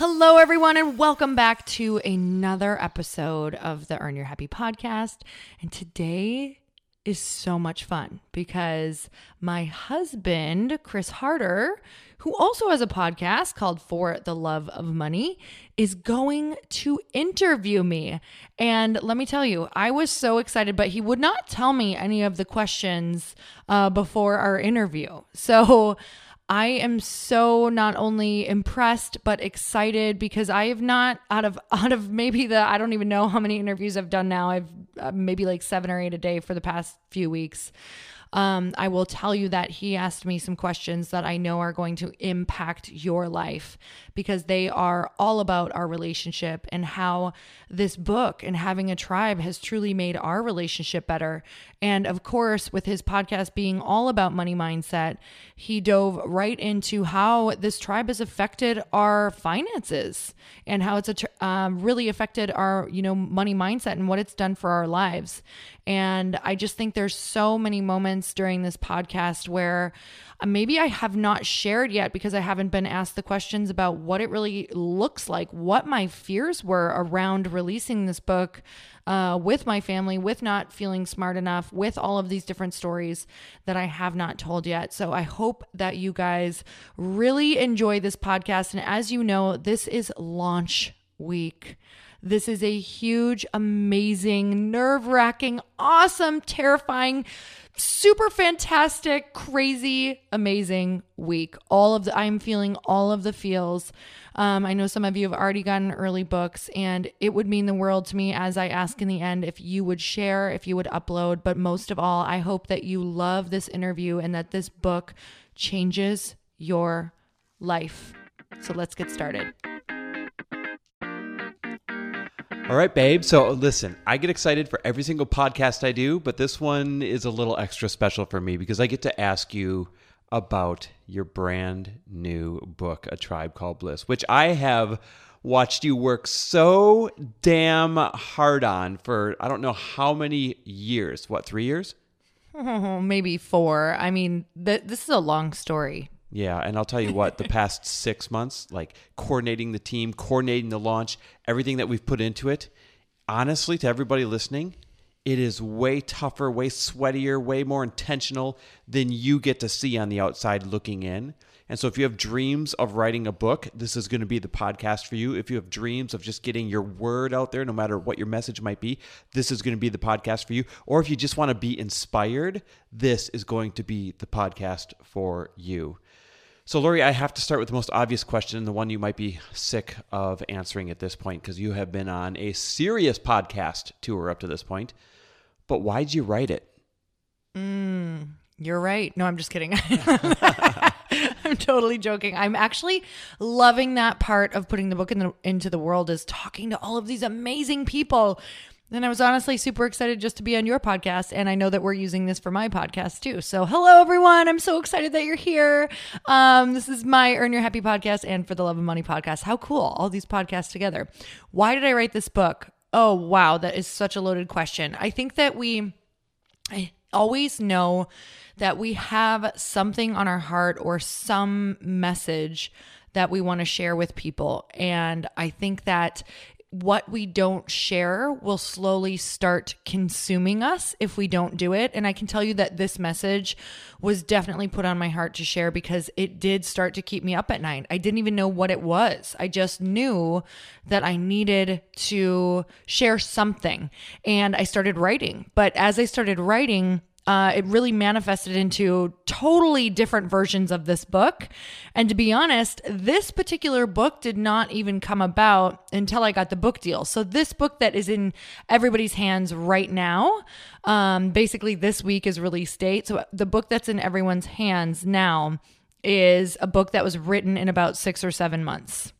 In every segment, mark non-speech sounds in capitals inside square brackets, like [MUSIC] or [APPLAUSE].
Hello, everyone, and welcome back to another episode of the Earn Your Happy podcast. And today is so much fun because my husband, Chris Harder, who also has a podcast called For the Love of Money, is going to interview me. And let me tell you, I was so excited, but he would not tell me any of the questions uh, before our interview. So, I am so not only impressed but excited because I have not out of [LAUGHS] out of maybe the I don't even know how many interviews I've done now. I've uh, maybe like 7 or 8 a day for the past few weeks. Um, I will tell you that he asked me some questions that I know are going to impact your life because they are all about our relationship and how this book and having a tribe has truly made our relationship better. And of course, with his podcast being all about money mindset, he dove right into how this tribe has affected our finances and how it's a, um, really affected our, you know, money mindset and what it's done for our lives. And I just think there's so many moments during this podcast where uh, maybe I have not shared yet because I haven't been asked the questions about what it really looks like, what my fears were around releasing this book uh, with my family, with not feeling smart enough, with all of these different stories that I have not told yet. So I hope that you guys really enjoy this podcast. And as you know, this is launch week. This is a huge, amazing, nerve wracking, awesome, terrifying, super fantastic, crazy, amazing week. All of the, I'm feeling all of the feels. Um, I know some of you have already gotten early books, and it would mean the world to me as I ask in the end if you would share, if you would upload. But most of all, I hope that you love this interview and that this book changes your life. So let's get started. All right, babe. So listen, I get excited for every single podcast I do, but this one is a little extra special for me because I get to ask you about your brand new book, A Tribe Called Bliss, which I have watched you work so damn hard on for I don't know how many years. What, three years? Oh, [LAUGHS] maybe four. I mean, th- this is a long story. Yeah, and I'll tell you what, the [LAUGHS] past six months, like coordinating the team, coordinating the launch, everything that we've put into it, honestly, to everybody listening, it is way tougher, way sweatier, way more intentional than you get to see on the outside looking in. And so, if you have dreams of writing a book, this is going to be the podcast for you. If you have dreams of just getting your word out there, no matter what your message might be, this is going to be the podcast for you. Or if you just want to be inspired, this is going to be the podcast for you. So, Lori, I have to start with the most obvious question, the one you might be sick of answering at this point because you have been on a serious podcast tour up to this point. But why'd you write it? Mm, you're right. No, I'm just kidding. [LAUGHS] I'm totally joking. I'm actually loving that part of putting the book in the, into the world is talking to all of these amazing people and I was honestly super excited just to be on your podcast. And I know that we're using this for my podcast too. So, hello, everyone. I'm so excited that you're here. Um, this is my Earn Your Happy podcast and For the Love of Money podcast. How cool. All these podcasts together. Why did I write this book? Oh, wow. That is such a loaded question. I think that we I always know that we have something on our heart or some message that we want to share with people. And I think that what we don't share will slowly start consuming us if we don't do it. And I can tell you that this message was definitely put on my heart to share because it did start to keep me up at night. I didn't even know what it was. I just knew that I needed to share something. And I started writing. But as I started writing, uh, it really manifested into totally different versions of this book. And to be honest, this particular book did not even come about until I got the book deal. So, this book that is in everybody's hands right now, um, basically this week is release date. So, the book that's in everyone's hands now is a book that was written in about six or seven months.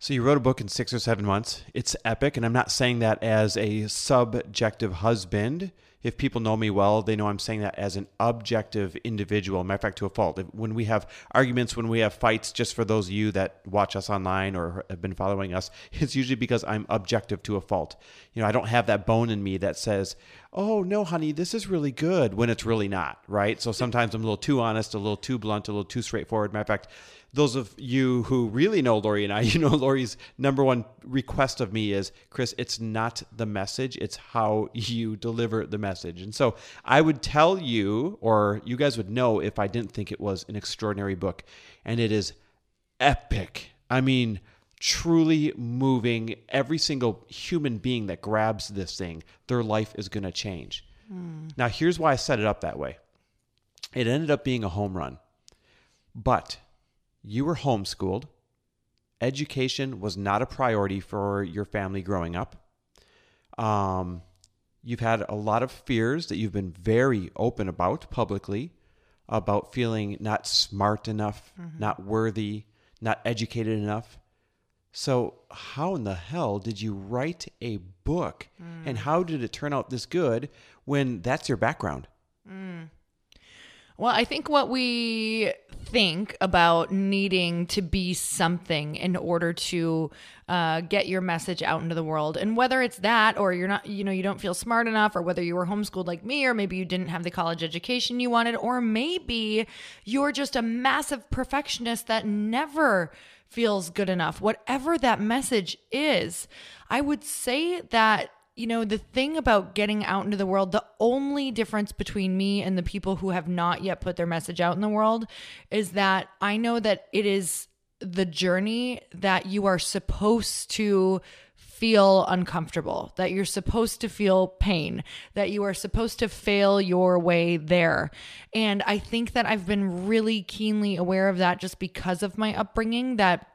So you wrote a book in six or seven months. It's epic, and I'm not saying that as a subjective husband if people know me well, they know I'm saying that as an objective individual. Matter of fact, to a fault. When we have arguments, when we have fights, just for those of you that watch us online or have been following us, [LAUGHS] it's usually because I'm objective to a fault. You know, I don't have that bone in me that says, oh, no, honey, this is really good when it's really not, right? So sometimes I'm a little too honest, a little too blunt, a little too straightforward. Matter of fact, those of you who really know Lori and I, [LAUGHS] you know Lori's number one request of me is, Chris, it's not the message, it's how you deliver the message. And so I would tell you, or you guys would know if I didn't think it was an extraordinary book. And it is epic. I mean, truly moving. Every single human being that grabs this thing, their life is going to change. Mm. Now, here's why I set it up that way it ended up being a home run. But you were homeschooled. Education was not a priority for your family growing up. Um, you've had a lot of fears that you've been very open about publicly about feeling not smart enough, mm-hmm. not worthy, not educated enough. So, how in the hell did you write a book mm. and how did it turn out this good when that's your background? Mm. Well, I think what we think about needing to be something in order to uh, get your message out into the world. And whether it's that or you're not, you know, you don't feel smart enough, or whether you were homeschooled like me, or maybe you didn't have the college education you wanted, or maybe you're just a massive perfectionist that never feels good enough, whatever that message is, I would say that you know, the thing about getting out into the world, the only difference between me and the people who have not yet put their message out in the world is that I know that it is the journey that you are supposed to feel uncomfortable, that you're supposed to feel pain, that you are supposed to fail your way there. And I think that I've been really keenly aware of that just because of my upbringing that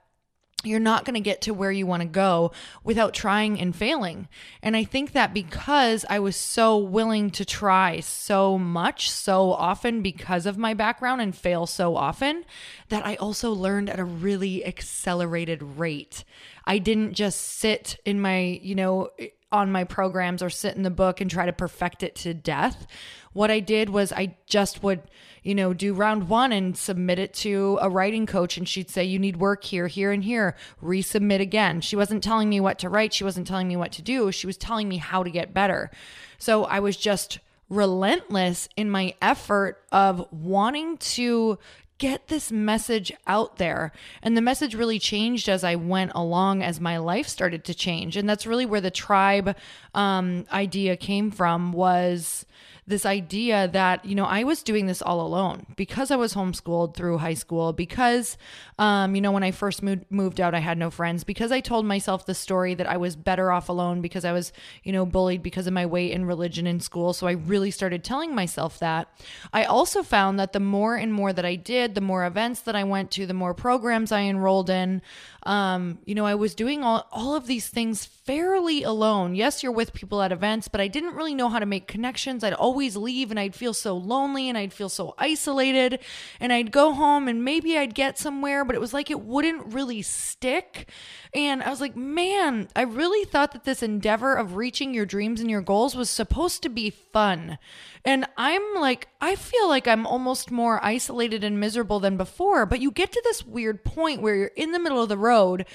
you're not going to get to where you want to go without trying and failing. And I think that because I was so willing to try so much, so often because of my background and fail so often, that I also learned at a really accelerated rate. I didn't just sit in my, you know, on my programs or sit in the book and try to perfect it to death. What I did was I just would you know, do round one and submit it to a writing coach. And she'd say, you need work here, here, and here. Resubmit again. She wasn't telling me what to write. She wasn't telling me what to do. She was telling me how to get better. So I was just relentless in my effort of wanting to get this message out there. And the message really changed as I went along, as my life started to change. And that's really where the tribe um, idea came from was this idea that, you know, I was doing this all alone because I was homeschooled through high school, because, um, you know, when I first moved, moved out, I had no friends, because I told myself the story that I was better off alone because I was, you know, bullied because of my weight and religion in school. So I really started telling myself that. I also found that the more and more that I did, the more events that I went to, the more programs I enrolled in, um, you know, I was doing all, all of these things fairly alone. Yes, you're with people at events, but I didn't really know how to make connections. I'd always leave and I'd feel so lonely and I'd feel so isolated. And I'd go home and maybe I'd get somewhere, but it was like it wouldn't really stick. And I was like, man, I really thought that this endeavor of reaching your dreams and your goals was supposed to be fun. And I'm like, I feel like I'm almost more isolated and miserable than before. But you get to this weird point where you're in the middle of the road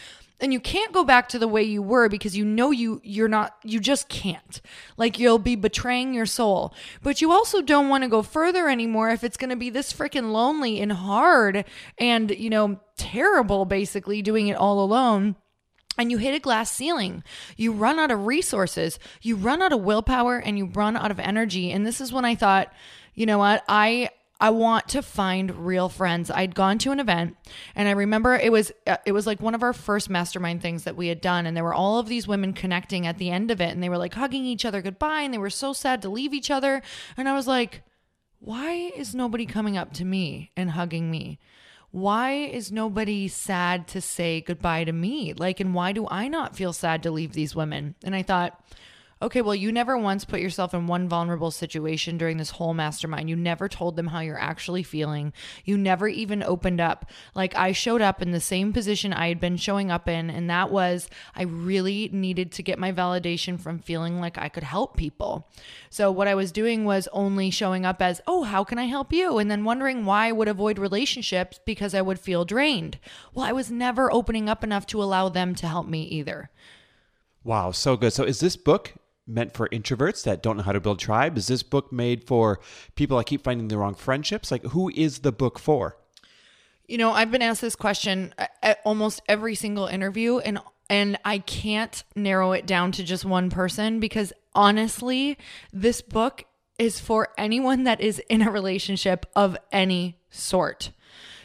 and you can't go back to the way you were because you know you you're not you just can't like you'll be betraying your soul but you also don't want to go further anymore if it's going to be this freaking lonely and hard and you know terrible basically doing it all alone and you hit a glass ceiling. You run out of resources, you run out of willpower, and you run out of energy. And this is when I thought, you know what? I I want to find real friends. I'd gone to an event and I remember it was uh, it was like one of our first mastermind things that we had done and there were all of these women connecting at the end of it and they were like hugging each other goodbye and they were so sad to leave each other and I was like why is nobody coming up to me and hugging me? Why is nobody sad to say goodbye to me? Like, and why do I not feel sad to leave these women? And I thought, okay, well, you never once put yourself in one vulnerable situation during this whole mastermind. You never told them how you're actually feeling. You never even opened up. Like I showed up in the same position I had been showing up in, and that was I really needed to get my validation from feeling like I could help people. So what I was doing was only showing up as, oh, how can I help you? And then wondering why I would avoid relationships because I would feel drained. Well, I was never opening up enough to allow them to help me either. Wow, so good. So is this book meant for introverts that don't know how to build tribe? Is this book made for people that keep finding the wrong friendships? Like, who is the book for? You know, I've been asked this question at almost every single interview, and and I can't narrow it down to just one person because honestly, this book is for anyone that is in a relationship of any sort.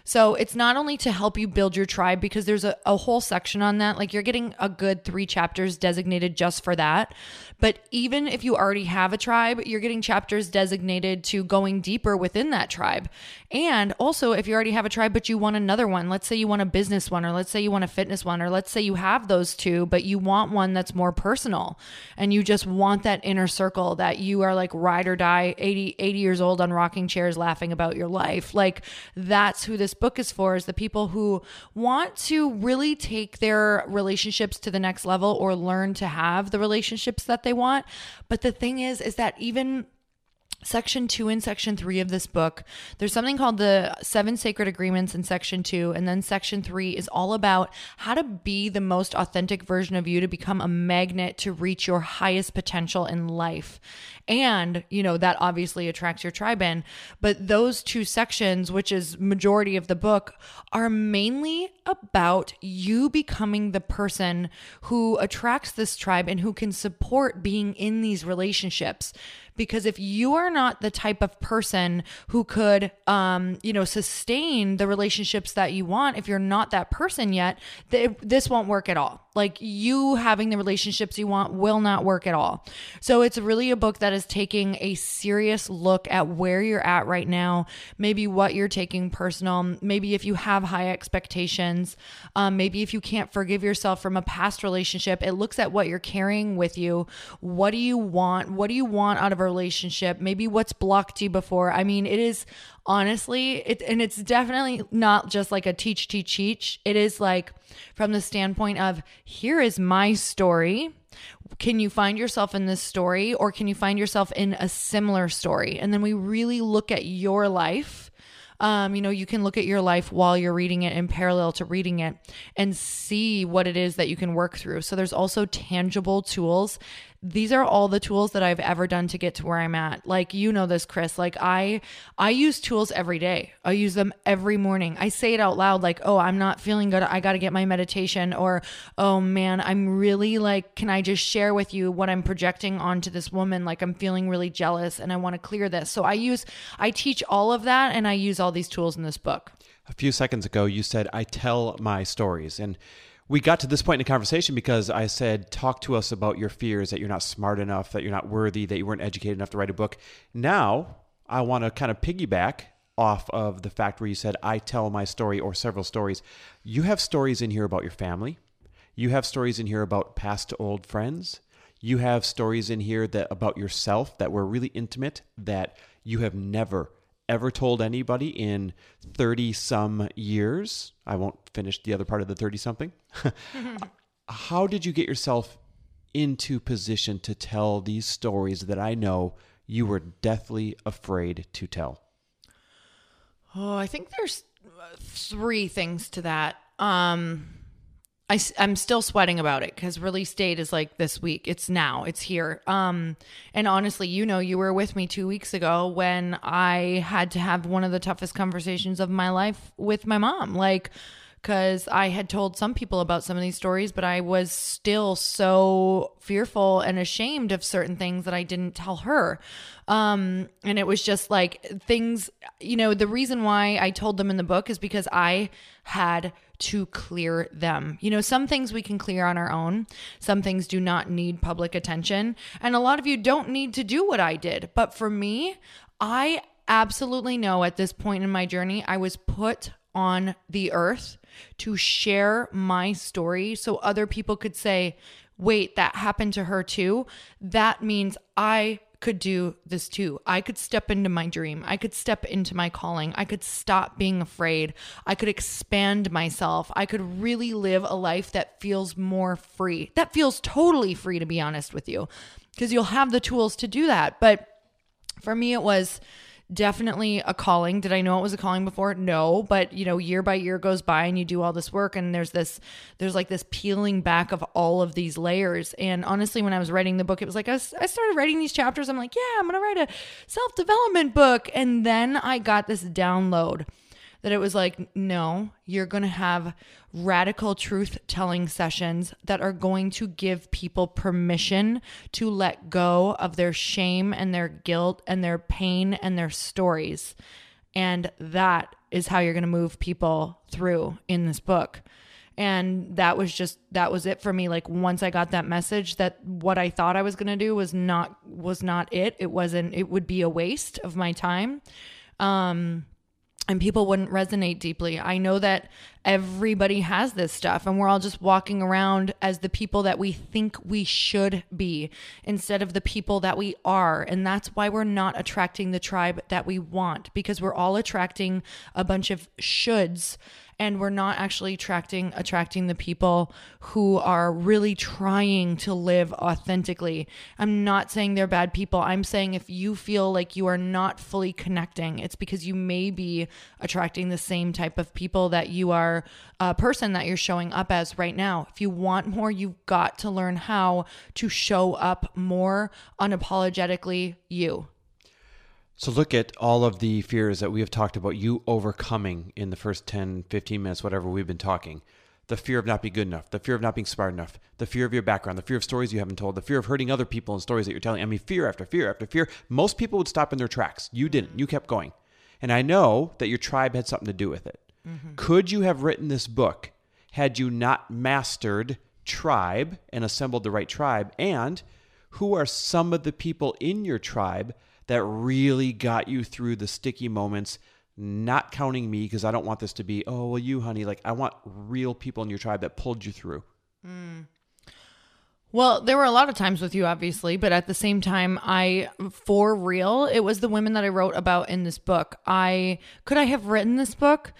So it's not only to help you build your tribe because there's a, a whole section on that. Like you're getting a good three chapters designated just for that. But even if you already have a tribe, you're getting chapters designated to going deeper within that tribe. And also, if you already have a tribe, but you want another one, let's say you want a business one, or let's say you want a fitness one, or let's say you have those two, but you want one that's more personal and you just want that inner circle that you are like ride or die 80, 80 years old on rocking chairs laughing about your life. Like that's who this book is for, is the people who want to really take their relationships to the next level or learn to have the relationships that they want. But the thing is, is that even section two and section three of this book, there's something called the seven sacred agreements in section two. And then section three is all about how to be the most authentic version of you to become a magnet to reach your highest potential in life. And, you know, that obviously attracts your tribe in. But those two sections, which is majority of the book, are mainly about you becoming the person who attracts this tribe and who can support being in these relationships because if you are not the type of person who could um, you know sustain the relationships that you want if you're not that person yet th- this won't work at all like you having the relationships you want will not work at all. So it's really a book that is taking a serious look at where you're at right now maybe what you're taking personal maybe if you have high expectations um, maybe if you can't forgive yourself from a past relationship it looks at what you're carrying with you. What do you want? What do you want out of a relationship, maybe what's blocked you before. I mean, it is honestly, it, and it's definitely not just like a teach, teach, teach. It is like from the standpoint of here is my story. Can you find yourself in this story or can you find yourself in a similar story? And then we really look at your life um, you know, you can look at your life while you're reading it in parallel to reading it and see what it is that you can work through. So there's also tangible tools these are all the tools that I've ever done to get to where I'm at. Like you know this, Chris. Like I I use tools every day. I use them every morning. I say it out loud like, "Oh, I'm not feeling good. I got to get my meditation." Or, "Oh man, I'm really like, can I just share with you what I'm projecting onto this woman? Like I'm feeling really jealous and I want to clear this." So I use I teach all of that and I use all these tools in this book. A few seconds ago you said I tell my stories and we got to this point in the conversation because I said, Talk to us about your fears that you're not smart enough, that you're not worthy, that you weren't educated enough to write a book. Now, I want to kind of piggyback off of the fact where you said, I tell my story or several stories. You have stories in here about your family. You have stories in here about past old friends. You have stories in here that about yourself that were really intimate that you have never ever told anybody in 30 some years. I won't finish the other part of the 30 something. [LAUGHS] How did you get yourself into position to tell these stories that I know you were deathly afraid to tell? Oh, I think there's three things to that. Um, I, I'm still sweating about it because release date is like this week. It's now. It's here. Um, and honestly, you know, you were with me two weeks ago when I had to have one of the toughest conversations of my life with my mom. Like, because I had told some people about some of these stories, but I was still so fearful and ashamed of certain things that I didn't tell her. Um, and it was just like things, you know, the reason why I told them in the book is because I had to clear them. You know, some things we can clear on our own, some things do not need public attention. And a lot of you don't need to do what I did. But for me, I absolutely know at this point in my journey, I was put on the earth to share my story so other people could say, wait, that happened to her too. That means I could do this too. I could step into my dream. I could step into my calling. I could stop being afraid. I could expand myself. I could really live a life that feels more free. That feels totally free, to be honest with you, because you'll have the tools to do that. But for me, it was definitely a calling. Did I know it was a calling before? No, but you know, year by year goes by and you do all this work and there's this there's like this peeling back of all of these layers. And honestly, when I was writing the book, it was like I, I started writing these chapters. I'm like, yeah, I'm going to write a self-development book. And then I got this download that it was like, no, you're going to have radical truth telling sessions that are going to give people permission to let go of their shame and their guilt and their pain and their stories. And that is how you're going to move people through in this book. And that was just that was it for me like once I got that message that what I thought I was going to do was not was not it. It wasn't it would be a waste of my time. Um and people wouldn't resonate deeply. I know that everybody has this stuff and we're all just walking around as the people that we think we should be instead of the people that we are and that's why we're not attracting the tribe that we want because we're all attracting a bunch of shoulds and we're not actually attracting attracting the people who are really trying to live authentically. I'm not saying they're bad people. I'm saying if you feel like you are not fully connecting, it's because you may be attracting the same type of people that you are a person that you're showing up as right now. If you want more, you've got to learn how to show up more unapologetically you. So look at all of the fears that we have talked about you overcoming in the first 10, 15 minutes, whatever we've been talking. The fear of not being good enough, the fear of not being smart enough, the fear of your background, the fear of stories you haven't told, the fear of hurting other people and stories that you're telling. I mean, fear after fear after fear. Most people would stop in their tracks. You didn't. You kept going. And I know that your tribe had something to do with it. Mm-hmm. Could you have written this book had you not mastered tribe and assembled the right tribe? And who are some of the people in your tribe that really got you through the sticky moments not counting me because I don't want this to be, oh, well, you, honey. Like, I want real people in your tribe that pulled you through. Mm. Well, there were a lot of times with you, obviously, but at the same time, I, for real, it was the women that I wrote about in this book. I could I have written this book?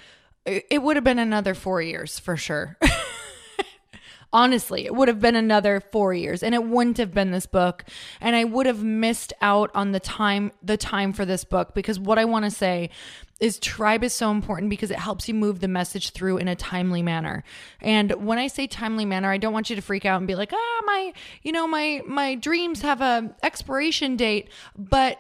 It would have been another four years for sure. [LAUGHS] Honestly, it would have been another four years and it wouldn't have been this book. And I would have missed out on the time, the time for this book because what I want to say is tribe is so important because it helps you move the message through in a timely manner. And when I say timely manner, I don't want you to freak out and be like, "Ah, my, you know, my my dreams have a expiration date." But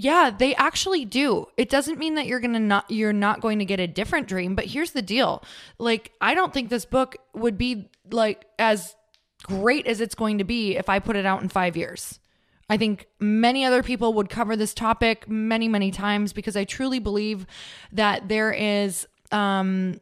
yeah, they actually do. It doesn't mean that you're going to not you're not going to get a different dream, but here's the deal. Like I don't think this book would be like as great as it's going to be if I put it out in 5 years. I think many other people would cover this topic many, many times because I truly believe that there is um,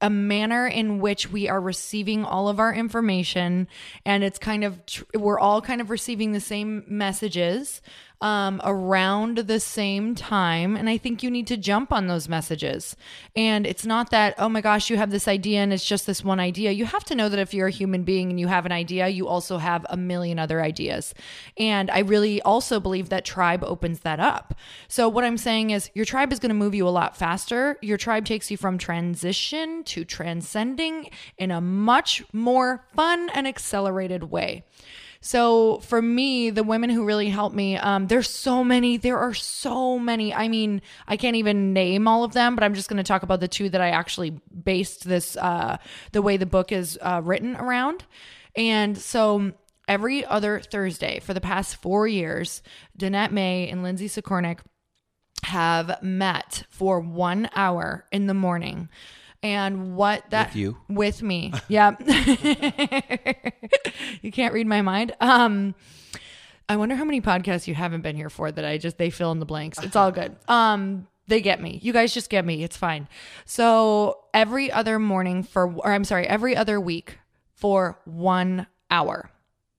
a manner in which we are receiving all of our information and it's kind of we're all kind of receiving the same messages um, around the same time. And I think you need to jump on those messages. And it's not that, oh my gosh, you have this idea and it's just this one idea. You have to know that if you're a human being and you have an idea, you also have a million other ideas. And I really also believe that tribe opens that up. So what I'm saying is your tribe is going to move you a lot faster. Your tribe takes you from transition to transcending in a much more fun and accelerated way. So for me, the women who really helped me, um, there's so many. There are so many. I mean, I can't even name all of them, but I'm just going to talk about the two that I actually based this, uh, the way the book is uh, written around. And so every other Thursday for the past four years, Danette May and Lindsay Sikornik have met for one hour in the morning and what that with you. With me. Yeah [LAUGHS] you can't read my mind. Um i wonder how many podcasts you haven't been here for that i just they fill in the blanks. It's all good. Um they get me. You guys just get me. It's fine. So every other morning for or i'm sorry every other week for one hour.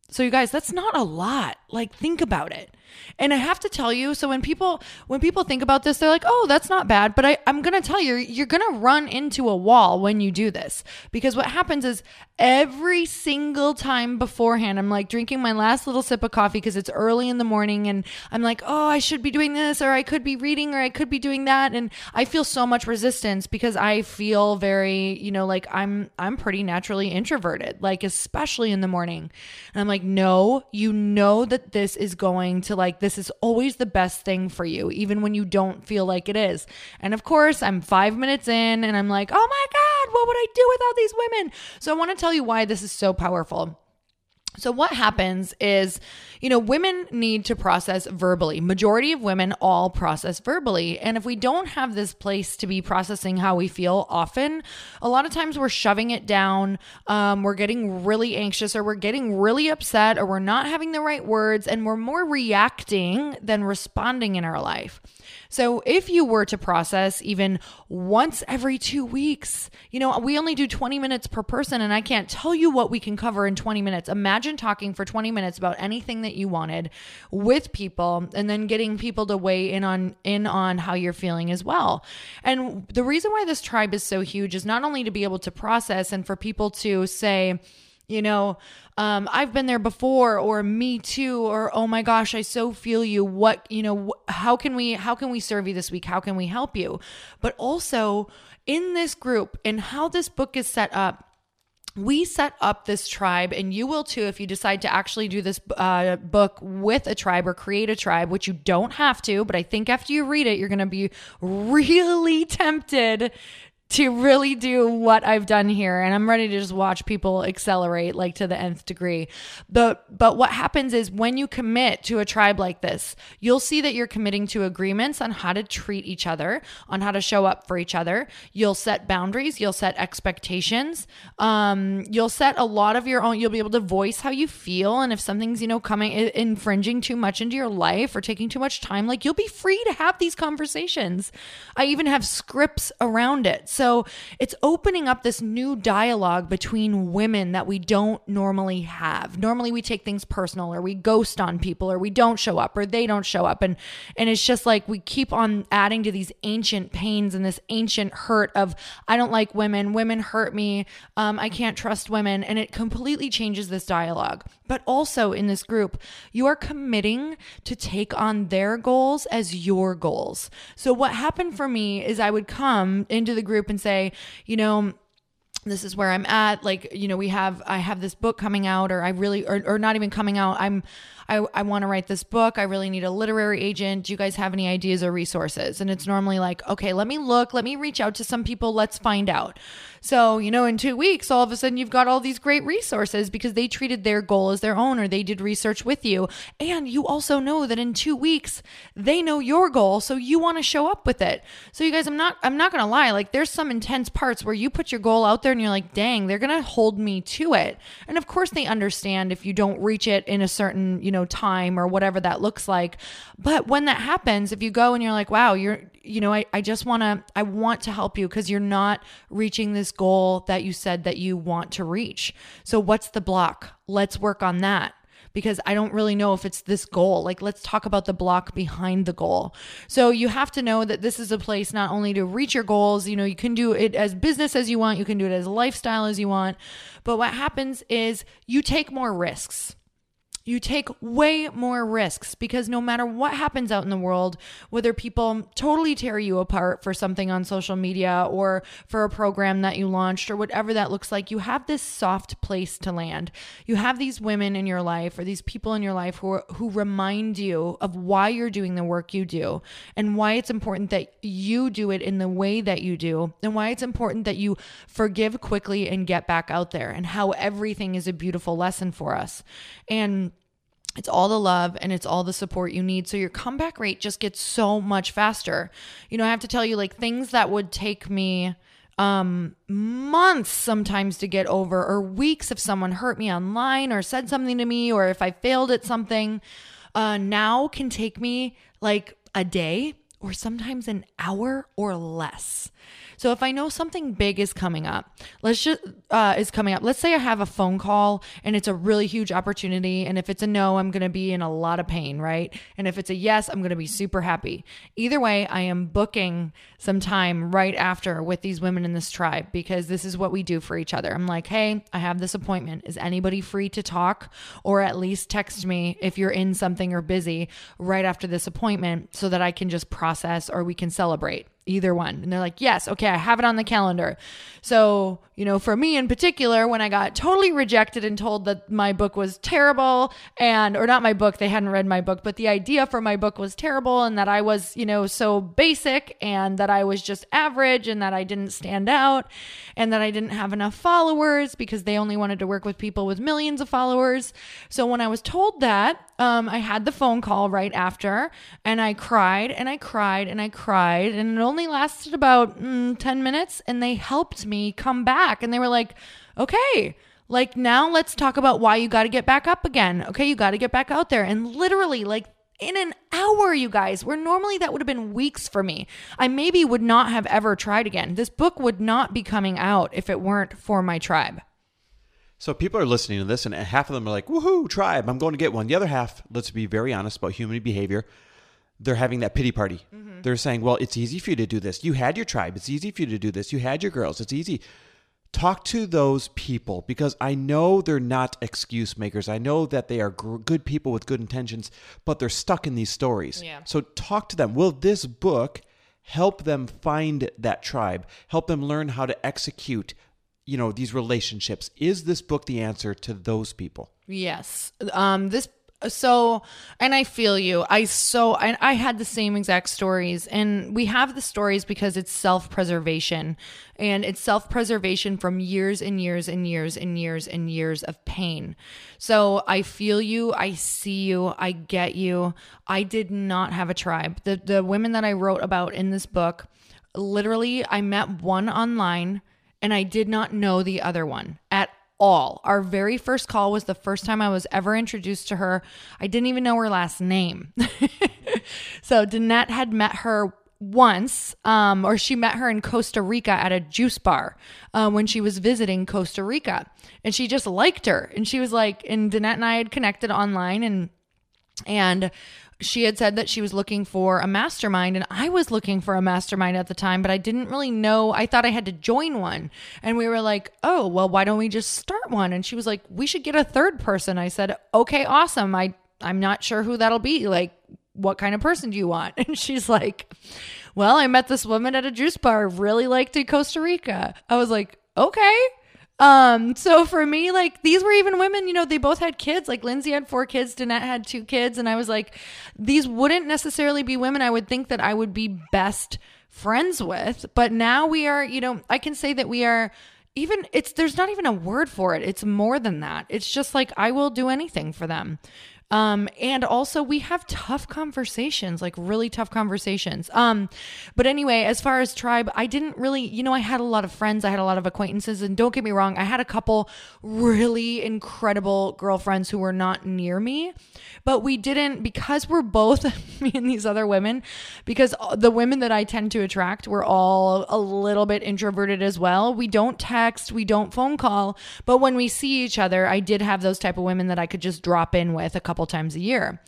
So you guys that's not a lot. Like think about it and I have to tell you, so when people when people think about this, they're like, "Oh, that's not bad." But I I'm going to tell you, you're going to run into a wall when you do this. Because what happens is every single time beforehand, I'm like drinking my last little sip of coffee because it's early in the morning and I'm like, "Oh, I should be doing this or I could be reading or I could be doing that." And I feel so much resistance because I feel very, you know, like I'm I'm pretty naturally introverted, like especially in the morning. And I'm like, "No, you know that this is going to like this is always the best thing for you, even when you don't feel like it is. And of course, I'm five minutes in and I'm like, oh my God, what would I do without these women? So I want to tell you why this is so powerful. So what happens is, you know, women need to process verbally. Majority of women all process verbally. And if we don't have this place to be processing how we feel often, a lot of times we're shoving it down. Um, we're getting really anxious or we're getting really upset or we're not having the right words and we're more reacting than responding in our life. So if you were to process even once every two weeks, you know, we only do 20 minutes per person, and I can't tell you what we can cover in 20 minutes. Imagine talking for 20 minutes about anything that you wanted with people and then getting people to weigh in on in on how you're feeling as well. And the reason why this tribe is so huge is not only to be able to process and for people to say, you know, um, I've been there before, or me too, or oh my gosh, I so feel you. What, you know, wh- how can we, how can we serve you this week? How can we help you? But also in this group and how this book is set up, we set up this tribe, and you will too if you decide to actually do this uh, book with a tribe or create a tribe, which you don't have to. But I think after you read it, you're going to be really [LAUGHS] tempted to really do what I've done here and I'm ready to just watch people accelerate like to the nth degree. But but what happens is when you commit to a tribe like this, you'll see that you're committing to agreements on how to treat each other, on how to show up for each other. You'll set boundaries, you'll set expectations. Um you'll set a lot of your own you'll be able to voice how you feel and if something's, you know, coming infringing too much into your life or taking too much time, like you'll be free to have these conversations. I even have scripts around it. So it's opening up this new dialogue between women that we don't normally have. Normally we take things personal or we ghost on people or we don't show up or they don't show up and and it's just like we keep on adding to these ancient pains and this ancient hurt of I don't like women, women hurt me, um, I can't trust women and it completely changes this dialogue. But also in this group, you are committing to take on their goals as your goals. So what happened for me is I would come into the group and say, you know, this is where I'm at. Like, you know, we have, I have this book coming out, or I really, or, or not even coming out. I'm, I, I want to write this book. I really need a literary agent. Do you guys have any ideas or resources? And it's normally like, okay, let me look, let me reach out to some people, let's find out. So, you know, in two weeks, all of a sudden you've got all these great resources because they treated their goal as their own or they did research with you. And you also know that in two weeks, they know your goal. So you want to show up with it. So you guys, I'm not, I'm not going to lie. Like there's some intense parts where you put your goal out there and you're like, dang, they're going to hold me to it. And of course they understand if you don't reach it in a certain, you know, time or whatever that looks like. But when that happens, if you go and you're like, wow, you're, you know, I, I just want to, I want to help you because you're not reaching this goal that you said that you want to reach. So what's the block? Let's work on that because I don't really know if it's this goal. Like, let's talk about the block behind the goal. So, you have to know that this is a place not only to reach your goals, you know, you can do it as business as you want, you can do it as lifestyle as you want. But what happens is you take more risks you take way more risks because no matter what happens out in the world, whether people totally tear you apart for something on social media or for a program that you launched or whatever that looks like, you have this soft place to land. You have these women in your life or these people in your life who, are, who remind you of why you're doing the work you do and why it's important that you do it in the way that you do and why it's important that you forgive quickly and get back out there and how everything is a beautiful lesson for us. And it's all the love and it's all the support you need. So your comeback rate just gets so much faster. You know, I have to tell you, like things that would take me um months sometimes to get over or weeks if someone hurt me online or said something to me or if I failed at something uh now can take me like a day or sometimes an hour or less. So if I know something big is coming up, let's just uh, is coming up. Let's say I have a phone call and it's a really huge opportunity, and if it's a no, I'm going to be in a lot of pain, right? And if it's a yes, I'm going to be super happy. Either way, I am booking some time right after with these women in this tribe because this is what we do for each other. I'm like, hey, I have this appointment. Is anybody free to talk, or at least text me if you're in something or busy right after this appointment so that I can just process or we can celebrate either one. And they're like, yes, okay, I have it on the calendar. So, you know, for me in particular, when I got totally rejected and told that my book was terrible and, or not my book, they hadn't read my book, but the idea for my book was terrible and that I was, you know, so basic and that I was just average and that I didn't stand out and that I didn't have enough followers because they only wanted to work with people with millions of followers. So when I was told that, um, I had the phone call right after and I cried and I cried and I cried. And it only lasted about mm, 10 minutes. And they helped me come back. And they were like, okay, like now let's talk about why you got to get back up again. Okay, you got to get back out there. And literally, like, in an hour, you guys, where normally that would have been weeks for me. I maybe would not have ever tried again. This book would not be coming out if it weren't for my tribe. So people are listening to this, and half of them are like, "Woohoo, tribe! I'm going to get one." The other half, let's be very honest about human behavior. They're having that pity party. Mm-hmm. They're saying, "Well, it's easy for you to do this. You had your tribe. It's easy for you to do this. You had your girls. It's easy." Talk to those people because I know they're not excuse makers. I know that they are gr- good people with good intentions, but they're stuck in these stories. Yeah. So talk to them. Will this book help them find that tribe? Help them learn how to execute you know these relationships. Is this book the answer to those people? Yes. Um this so and i feel you. I so I, I had the same exact stories. And we have the stories because it's self-preservation. And it's self-preservation from years and years and years and years and years of pain. So i feel you. I see you. I get you. I did not have a tribe. The the women that i wrote about in this book literally i met one online and I did not know the other one at all. Our very first call was the first time I was ever introduced to her. I didn't even know her last name. [LAUGHS] so Danette had met her once, um, or she met her in Costa Rica at a juice bar uh, when she was visiting Costa Rica. And she just liked her. And she was like, and Danette and I had connected online and and she had said that she was looking for a mastermind and I was looking for a mastermind at the time, but I didn't really know. I thought I had to join one. And we were like, "Oh, well, why don't we just start one?" And she was like, "We should get a third person." I said, "Okay, awesome. I I'm not sure who that'll be. Like, what kind of person do you want?" [LAUGHS] And she's like, "Well, I met this woman at a juice bar, really liked it Costa Rica." I was like, "Okay." Um, so for me, like these were even women, you know, they both had kids. Like Lindsay had four kids, Danette had two kids, and I was like, these wouldn't necessarily be women I would think that I would be best friends with. But now we are, you know, I can say that we are even it's there's not even a word for it. It's more than that. It's just like I will do anything for them. Um, and also we have tough conversations, like really tough conversations. Um, but anyway, as far as tribe, I didn't really, you know, I had a lot of friends, I had a lot of acquaintances, and don't get me wrong, I had a couple really incredible girlfriends who were not near me, but we didn't because we're both [LAUGHS] me and these other women, because the women that I tend to attract were all a little bit introverted as well. We don't text, we don't phone call, but when we see each other, I did have those type of women that I could just drop in with a couple couple times a year.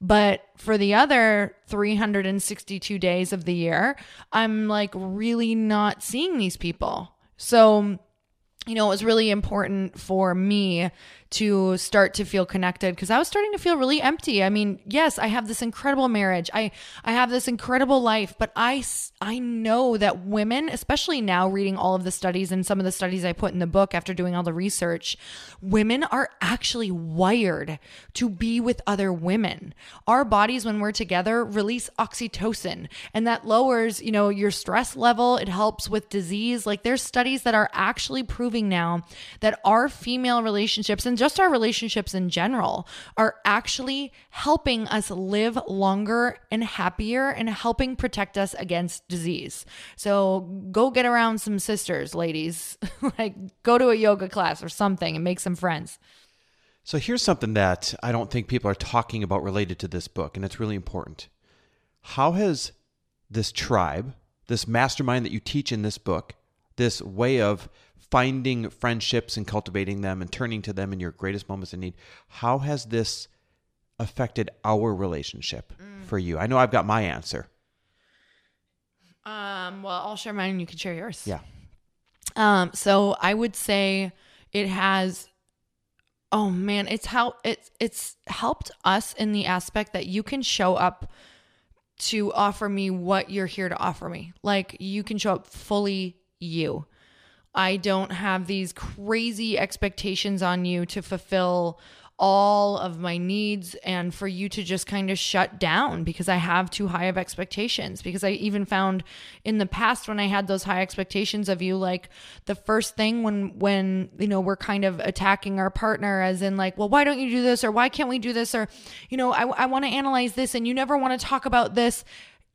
But for the other 362 days of the year, I'm like really not seeing these people. So, you know, it was really important for me to start to feel connected because I was starting to feel really empty. I mean, yes, I have this incredible marriage. I I have this incredible life, but I I know that women, especially now reading all of the studies and some of the studies I put in the book after doing all the research, women are actually wired to be with other women. Our bodies when we're together release oxytocin and that lowers, you know, your stress level, it helps with disease. Like there's studies that are actually proving now that our female relationships and just our relationships in general are actually helping us live longer and happier and helping protect us against disease. So go get around some sisters, ladies. [LAUGHS] like go to a yoga class or something and make some friends. So here's something that I don't think people are talking about related to this book, and it's really important. How has this tribe, this mastermind that you teach in this book, this way of finding friendships and cultivating them and turning to them in your greatest moments of need. How has this affected our relationship mm. for you? I know I've got my answer. Um, well, I'll share mine and you can share yours. Yeah. Um, so I would say it has oh man, it's how it's it's helped us in the aspect that you can show up to offer me what you're here to offer me. Like you can show up fully you. I don't have these crazy expectations on you to fulfill all of my needs and for you to just kind of shut down because I have too high of expectations. Because I even found in the past when I had those high expectations of you, like the first thing when, when, you know, we're kind of attacking our partner as in like, well, why don't you do this? Or why can't we do this? Or, you know, I, I want to analyze this and you never want to talk about this.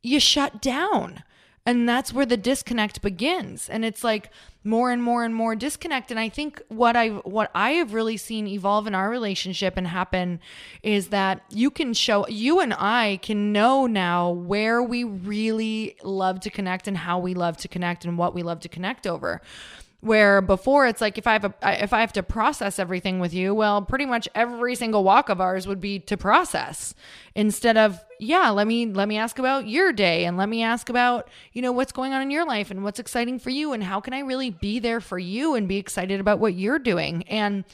You shut down And that's where the disconnect begins. And it's like more and more and more disconnect. And I think what I've what I have really seen evolve in our relationship and happen is that you can show you and I can know now where we really love to connect and how we love to connect and what we love to connect over where before it's like if I have a if I have to process everything with you, well, pretty much every single walk of ours would be to process instead of yeah, let me let me ask about your day and let me ask about, you know, what's going on in your life and what's exciting for you and how can I really be there for you and be excited about what you're doing. And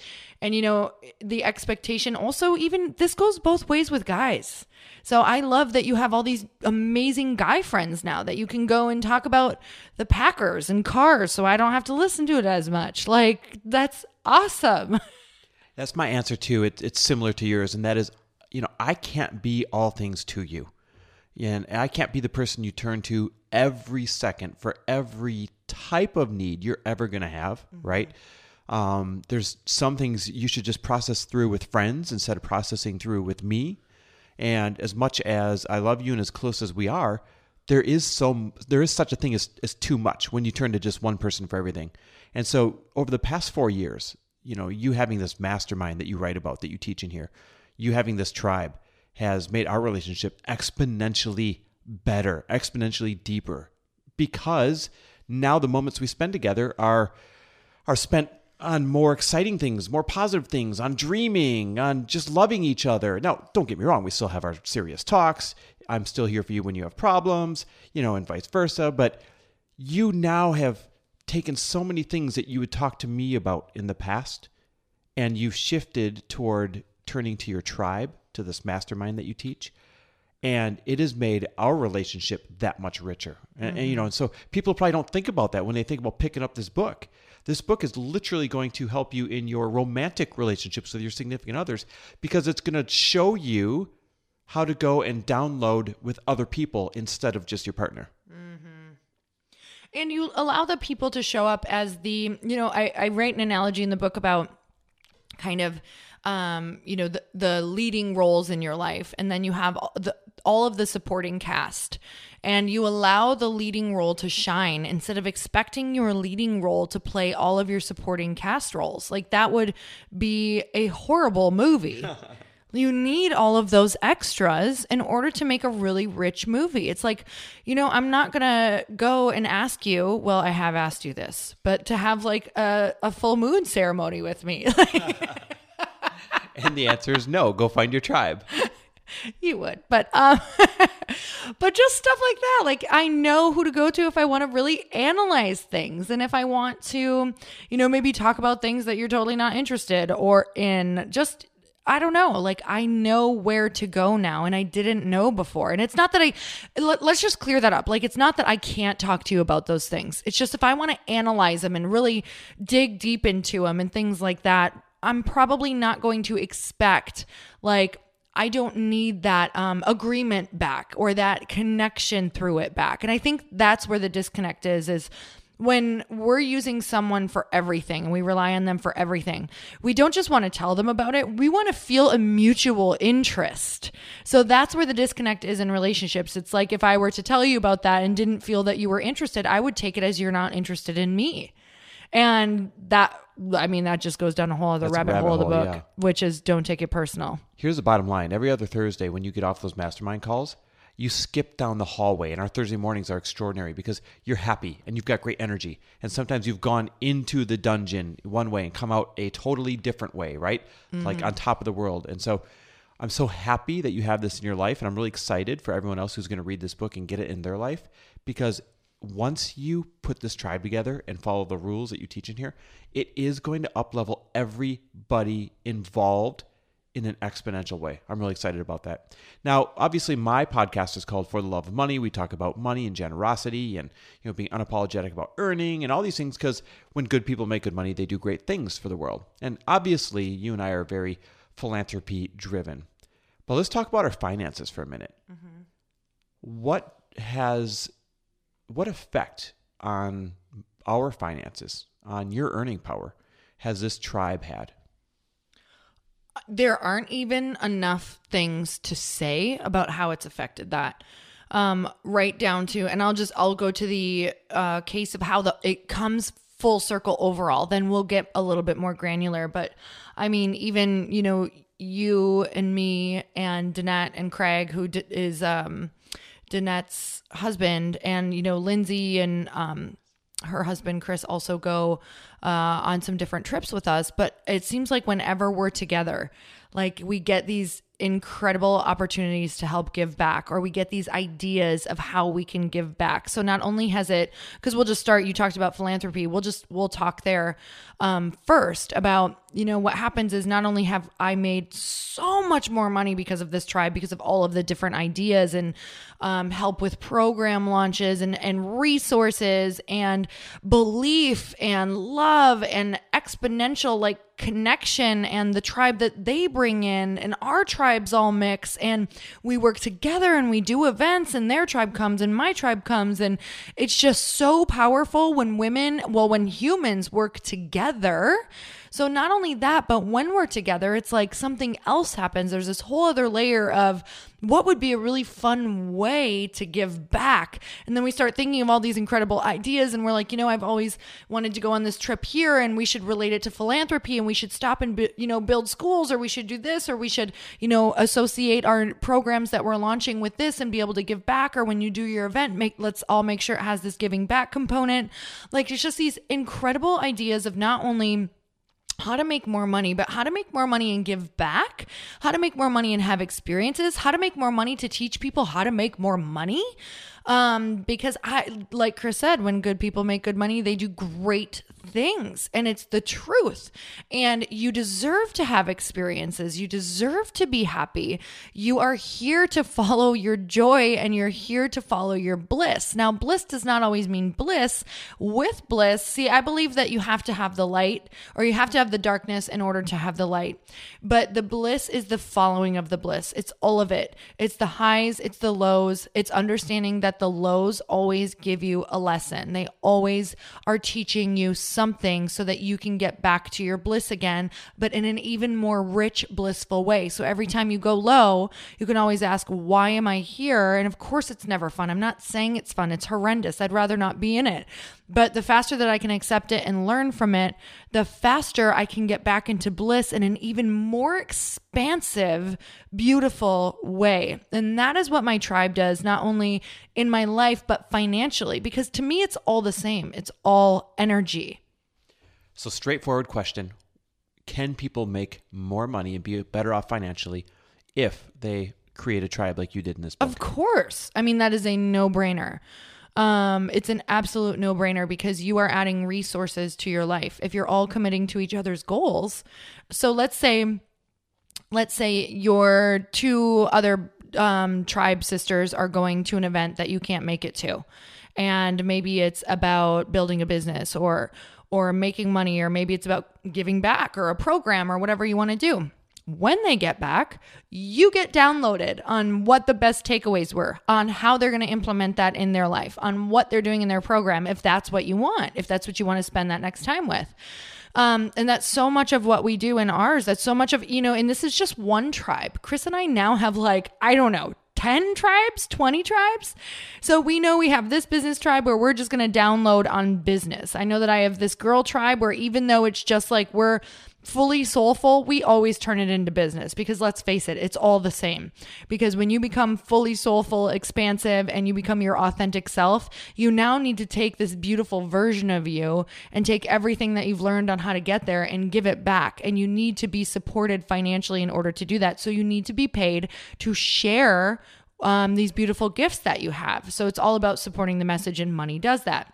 and you know, the expectation also even this goes both ways with guys so I love that you have all these amazing guy friends now that you can go and talk about the Packers and cars so I don't have to listen to it as much. Like that's awesome. [LAUGHS] That's my answer too. It, it's similar to yours, and that is, you know, I can't be all things to you. And I can't be the person you turn to every second for every type of need you're ever going to have, mm-hmm. right? Um, there's some things you should just process through with friends instead of processing through with me. And as much as I love you and as close as we are, there is so there is such a thing as, as too much when you turn to just one person for everything. And so over the past four years, you know, you having this mastermind that you write about, that you teach in here, you having this tribe has made our relationship exponentially better, exponentially deeper. Because now the moments we spend together are are spent on more exciting things, more positive things, on dreaming, on just loving each other. Now, don't get me wrong, we still have our serious talks. I'm still here for you when you have problems, you know, and vice versa. But you now have taken so many things that you would talk to me about in the past, and you've shifted toward turning to your tribe, to this mastermind that you teach. And it has made our relationship that much richer. And, mm-hmm. and you know, and so people probably don't think about that when they think about picking up this book this book is literally going to help you in your romantic relationships with your significant others because it's going to show you how to go and download with other people instead of just your partner. Mm-hmm. And you allow the people to show up as the, you know, I, I write an analogy in the book about kind of um, you know, the, the leading roles in your life, and then you have the, all of the supporting cast and you allow the leading role to shine instead of expecting your leading role to play all of your supporting cast roles. Like that would be a horrible movie. [LAUGHS] you need all of those extras in order to make a really rich movie. It's like, you know, I'm not going to go and ask you, well, I have asked you this, but to have like a, a full moon ceremony with me. [LAUGHS] [LAUGHS] and the answer is no, go find your tribe. [LAUGHS] you would but um [LAUGHS] but just stuff like that like i know who to go to if i want to really analyze things and if i want to you know maybe talk about things that you're totally not interested or in just I don't know. Like I know where to go now and I didn't know before. And it's not that I let, us just clear that up. Like it's not that I can't talk to you about those things. It's just if I want to analyze them and really dig deep into them and things like that, I'm probably not going to expect like I don't need that um, agreement back or that connection through it back. And I think that's where the disconnect is, is when we're using someone for everything and we rely on them for everything, we don't just want to tell them about it. We want to feel a mutual interest. So that's where the disconnect is in relationships. It's like if I were to tell you about that and didn't feel that you were interested, I would take it as you're not interested in me. And that I mean, that just goes down a whole other rabbit, rabbit, hole of the book, yeah. which is don't take it personal. Here's the bottom line every other Thursday, when you get off those mastermind calls, you skip down the hallway. And our Thursday mornings are extraordinary because you're happy and you've got great energy. And sometimes you've gone into the dungeon one way and come out a totally different way, right? Mm-hmm. Like on top of the world. And so I'm so happy that you have this in your life. And I'm really excited for everyone else who's going to read this book and get it in their life because once you put this tribe together and follow the rules that you teach in here, it is going to uplevel everybody involved in an exponential way. I'm really excited about that. Now, obviously my podcast is called For the Love of Money. We talk about money and generosity and you know being unapologetic about earning and all these things cuz when good people make good money, they do great things for the world. And obviously, you and I are very philanthropy driven. But let's talk about our finances for a minute. Mm-hmm. What has what effect on our finances, on your earning power, has this tribe had? There aren't even enough things to say about how it's affected that. um, right down to, and I'll just I'll go to the uh, case of how the it comes full circle overall. Then we'll get a little bit more granular. But I mean, even you know, you and me and Danette and Craig, who d- is um, Danette's husband, and you know, Lindsay and um, her husband Chris also go uh, on some different trips with us. But it seems like whenever we're together, like we get these incredible opportunities to help give back or we get these ideas of how we can give back so not only has it because we'll just start you talked about philanthropy we'll just we'll talk there um, first about you know what happens is not only have i made so much more money because of this tribe because of all of the different ideas and um, help with program launches and and resources and belief and love and exponential like connection and the tribe that they bring in and our tribes all mix and we work together and we do events and their tribe comes and my tribe comes. And it's just so powerful when women well when humans work together so not only that, but when we're together, it's like something else happens. There's this whole other layer of what would be a really fun way to give back. And then we start thinking of all these incredible ideas and we're like, you know, I've always wanted to go on this trip here and we should relate it to philanthropy and we should stop and you know build schools or we should do this or we should, you know, associate our programs that we're launching with this and be able to give back or when you do your event, make let's all make sure it has this giving back component. Like it's just these incredible ideas of not only how to make more money, but how to make more money and give back, how to make more money and have experiences, how to make more money to teach people how to make more money. Um, because I, like Chris said, when good people make good money, they do great things and it's the truth. And you deserve to have experiences. You deserve to be happy. You are here to follow your joy and you're here to follow your bliss. Now, bliss does not always mean bliss. With bliss, see, I believe that you have to have the light or you have to have the darkness in order to have the light. But the bliss is the following of the bliss. It's all of it. It's the highs, it's the lows, it's understanding that the lows always give you a lesson. They always are teaching you something so that you can get back to your bliss again, but in an even more rich, blissful way. So every time you go low, you can always ask, Why am I here? And of course, it's never fun. I'm not saying it's fun, it's horrendous. I'd rather not be in it. But the faster that I can accept it and learn from it, the faster I can get back into bliss in an even more expansive, beautiful way. And that is what my tribe does, not only in my life, but financially, because to me, it's all the same. It's all energy. So, straightforward question Can people make more money and be better off financially if they create a tribe like you did in this book? Of course. I mean, that is a no brainer um, it's an absolute no brainer because you are adding resources to your life if you're all committing to each other's goals. So let's say, let's say your two other um, tribe sisters are going to an event that you can't make it to, and maybe it's about building a business or or making money, or maybe it's about giving back or a program or whatever you want to do when they get back, you get downloaded on what the best takeaways were, on how they're going to implement that in their life, on what they're doing in their program, if that's what you want, if that's what you want to spend that next time with. Um, and that's so much of what we do in ours. That's so much of, you know, and this is just one tribe. Chris and I now have like, I don't know, 10 tribes, 20 tribes. So we know we have this business tribe where we're just going to download on business. I know that I have this girl tribe where even though it's just like we're fully soulful, we always turn it into business because let's face it, it's all the same. Because when you become fully soulful, expansive, and you become your authentic self, you now need to take this beautiful version of you and take everything that you've learned on how to get there and give it back. And you need to be supported financially in order to do that. So you need to be paid to share um, these beautiful gifts that you have. So it's all about supporting the message, and money does that.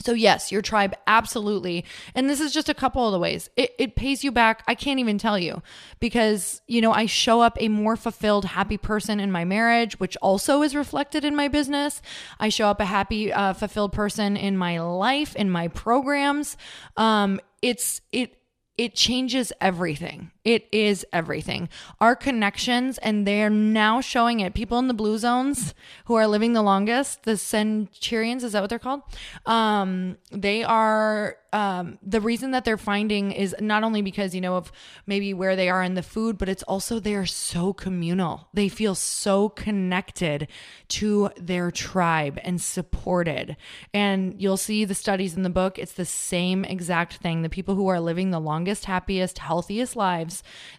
So, yes, your tribe absolutely. And this is just a couple of the ways it, it pays you back. I can't even tell you because, you know, I show up a more fulfilled, happy person in my marriage, which also is reflected in my business. I show up a happy, uh, fulfilled person in my life, in my programs. Um, it's, it, it changes everything. It is everything. Our connections, and they're now showing it. People in the blue zones who are living the longest, the centurions, is that what they're called? Um, they are um, the reason that they're finding is not only because you know of maybe where they are in the food, but it's also they are so communal. They feel so connected to their tribe and supported. And you'll see the studies in the book. It's the same exact thing. The people who are living the longest, happiest, healthiest lives,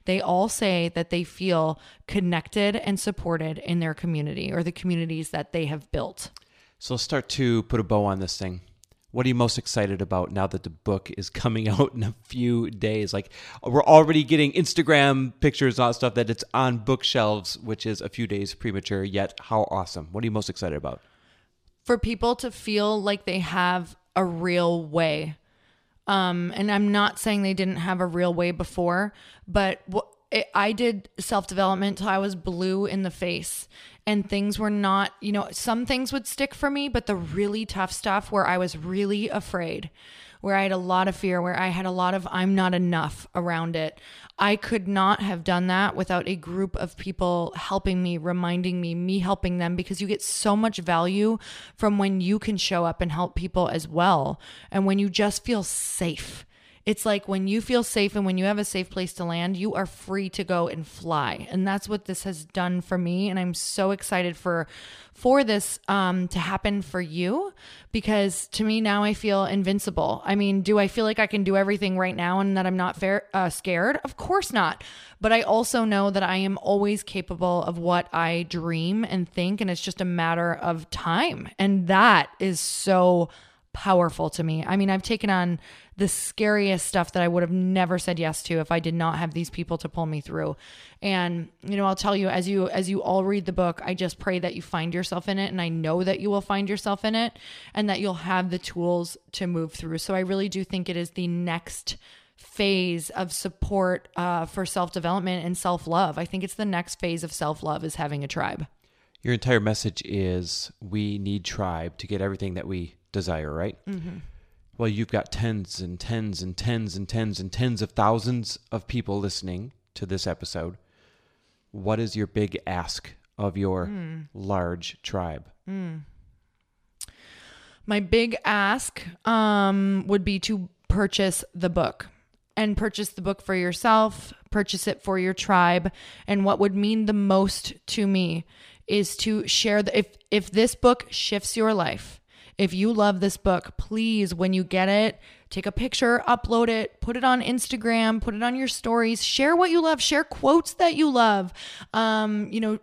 they all say that they feel connected and supported in their community or the communities that they have built. So let's start to put a bow on this thing what are you most excited about now that the book is [LAUGHS] coming out in a few days? Like we're already getting Instagram pictures and all that stuff that it's on bookshelves, which is a few days premature, yet how awesome. What are you most excited about? For people to feel like they have a real way. Um, and I'm not saying they didn't have a real way before, but I did self development till I was blue in the face and things were not, you know, some things would stick for me, but the really tough stuff where I was really afraid, where I had a lot of fear, where I had a lot of I'm not enough around it. I could not have done that without a group of people helping me, reminding me, me helping them, because you get so much value from when you can show up and help people as well. And when you just feel safe it's like when you feel safe and when you have a safe place to land, you are free to go and fly. And that's what this has done for me. And I'm so excited for for this um, to happen for you because to me now I feel invincible. I mean, do I feel like I can do everything right now and that I'm not fair, uh, scared? Of course not. But I also know that I am always capable of what I dream and think, and it's just a matter of time. And that is so powerful to me. I mean, I've taken on the scariest stuff that I would have never said yes to if I did not have these people to pull me through. And you know, I'll tell you as you as you all read the book, I just pray that you find yourself in it and I know that you will find yourself in it and that you'll have the tools to move through. So I really do think it is the next phase of support uh, for self-development and self-love. I think it's the next phase of self-love is having a tribe. Your entire message is we need tribe to get everything that we desire, right? Mm-hmm well, you've got tens and tens and tens and tens and tens of thousands of people listening to this episode. What is your big ask of your mm. large tribe? Mm. My big ask um, would be to purchase the book and purchase the book for yourself, purchase it for your tribe. And what would mean the most to me is to share the, if if this book shifts your life, if you love this book, please, when you get it, take a picture, upload it, put it on Instagram, put it on your stories, share what you love, share quotes that you love. Um, you know,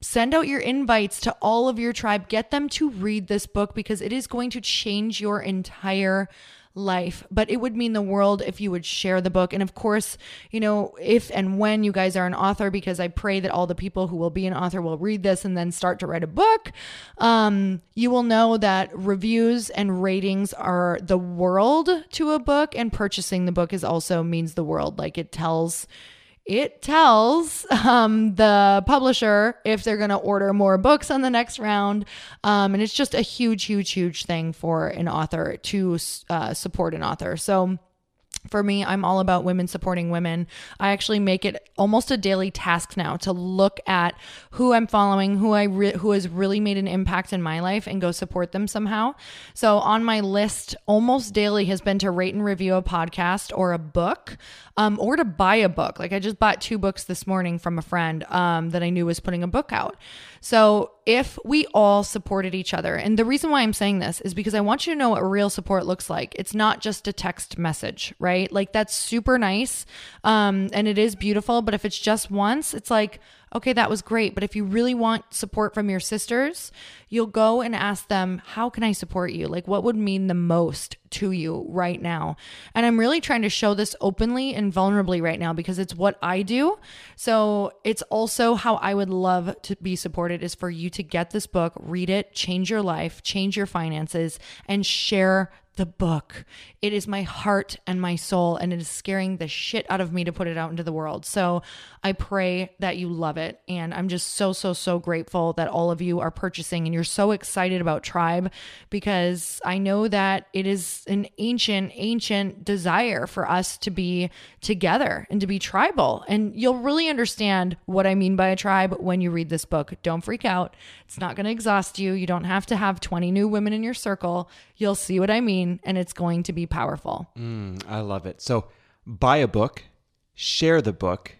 send out your invites to all of your tribe, get them to read this book because it is going to change your entire life. But it would mean the world if you would share the book. And of course, you know, if and when you guys are an author, because I pray that all the people who will be an author will read this and then start to write a book, um, you will know that reviews and ratings are the world to a book, and purchasing the book is also means the world. Like it tells it tells um, the publisher if they're going to order more books on the next round. Um, and it's just a huge, huge, huge thing for an author to uh, support an author. So, for me, I'm all about women supporting women. I actually make it almost a daily task now to look at who I'm following, who I re- who has really made an impact in my life, and go support them somehow. So on my list, almost daily has been to rate and review a podcast or a book, um, or to buy a book. Like I just bought two books this morning from a friend um, that I knew was putting a book out. So if we all supported each other, and the reason why I'm saying this is because I want you to know what real support looks like. It's not just a text message, right? Like that's super nice. Um, and it is beautiful. But if it's just once, it's like, okay, that was great. But if you really want support from your sisters, you'll go and ask them, how can I support you? Like, what would mean the most to you right now? And I'm really trying to show this openly and vulnerably right now because it's what I do. So it's also how I would love to be supported is for you to get this book, read it, change your life, change your finances, and share the book. It is my heart and my soul, and it is scaring the shit out of me to put it out into the world. So I pray that you love it. And I'm just so, so, so grateful that all of you are purchasing and you're so excited about Tribe because I know that it is an ancient, ancient desire for us to be together and to be tribal. And you'll really understand what I mean by a tribe when you read this book. Don't freak out. It's not going to exhaust you. You don't have to have 20 new women in your circle. You'll see what I mean, and it's going to be powerful. Mm, I love it. So buy a book, share the book,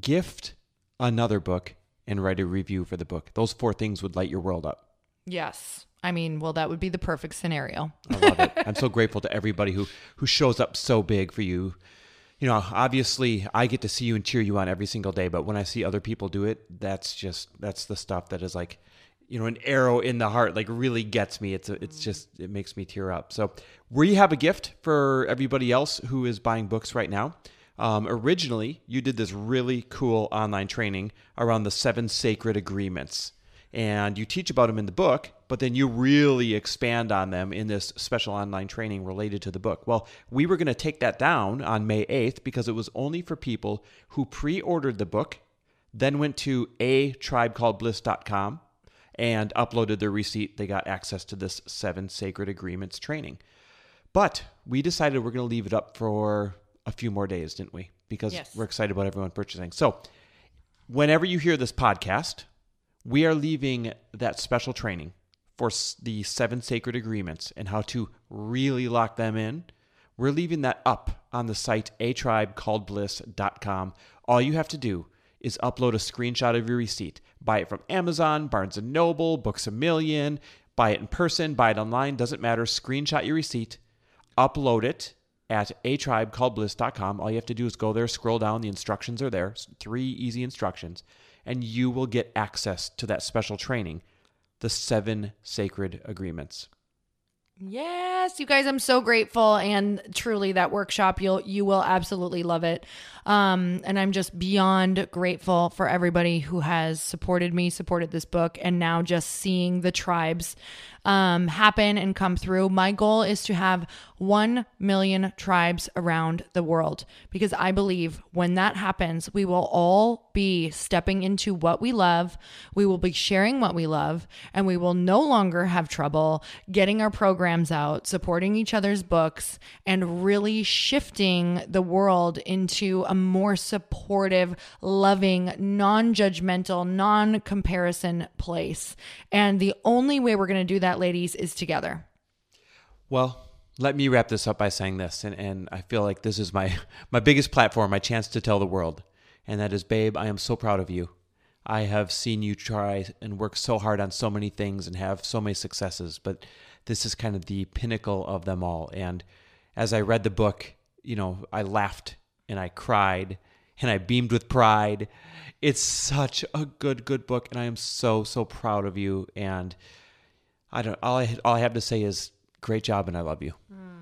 gift another book, and write a review for the book. Those four things would light your world up. Yes. I mean, well, that would be the perfect scenario. I love it. [LAUGHS] I'm so grateful to everybody who who shows up so big for you. You know, obviously, I get to see you and cheer you on every single day, but when I see other people do it, that's just that's the stuff that is like, you know, an arrow in the heart. Like really gets me. It's a, it's just it makes me tear up. So we have a gift for everybody else who is buying books right now. Um, originally, you did this really cool online training around the seven sacred agreements and you teach about them in the book, but then you really expand on them in this special online training related to the book. Well, we were going to take that down on May 8th because it was only for people who pre ordered the book, then went to a tribecalledbliss.com and uploaded their receipt. They got access to this seven sacred agreements training. But we decided we're going to leave it up for a few more days, didn't we? Because Yes. we're excited about everyone purchasing. So, whenever you hear this podcast, we are leaving that special training for the seven sacred agreements and how to really lock them in. We're leaving that up on the site atribecalledbliss.com. All you have to do is upload a screenshot of your receipt. Buy it from Amazon, Barnes and Noble, Books a Million, buy it in person, buy it online, doesn't matter. Screenshot your receipt, upload it at atribecalledbliss.com. All you have to do is go there, scroll down, the instructions are there, three easy instructions, and you will get access to that special training, the seven sacred agreements. Yes, you guys, I'm so grateful and truly that workshop you'll you will absolutely love it. Um and I'm just beyond grateful for everybody who has supported me, supported this book and now just seeing the tribes um happen and come through. My goal is to have 1 million tribes around the world because I believe when that happens, we will all be stepping into what we love, we will be sharing what we love, and we will no longer have trouble getting our programs out, supporting each other's books, and really shifting the world into a more supportive, loving, non judgmental, non comparison place. And the only way we're going to do that, ladies, is together. Well, let me wrap this up by saying this, and, and I feel like this is my, [LAUGHS] my biggest platform, my chance to tell the world. And that is, babe, I am so proud of you. I have seen you try and work so hard on so many things and have so many successes, but this is kind of the pinnacle of them all. And as I read the book, you know, I laughed and I cried and I beamed with pride. It's such a good, good book, and I am so, so proud of you. And I don't. All I all I have to say is great job, and I love you. Mm.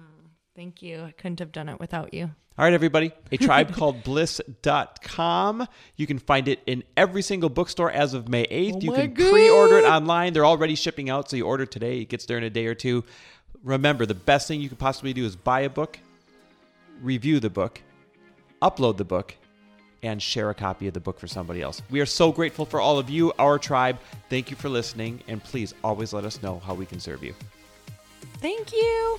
Thank you. I couldn't have done it without you. All right, everybody. A [LAUGHS] tribe called bliss.com. You can find it in every single bookstore as of May 8th. Oh you can pre order it online. They're already shipping out, so you order today. It gets there in a day or two. Remember, the best thing you could possibly do is buy a book, review the book, upload the book, and share a copy of the book for somebody else. We are so grateful for all of you, our tribe. Thank you for listening, and please always let us know how we can serve you. Thank you.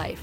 life.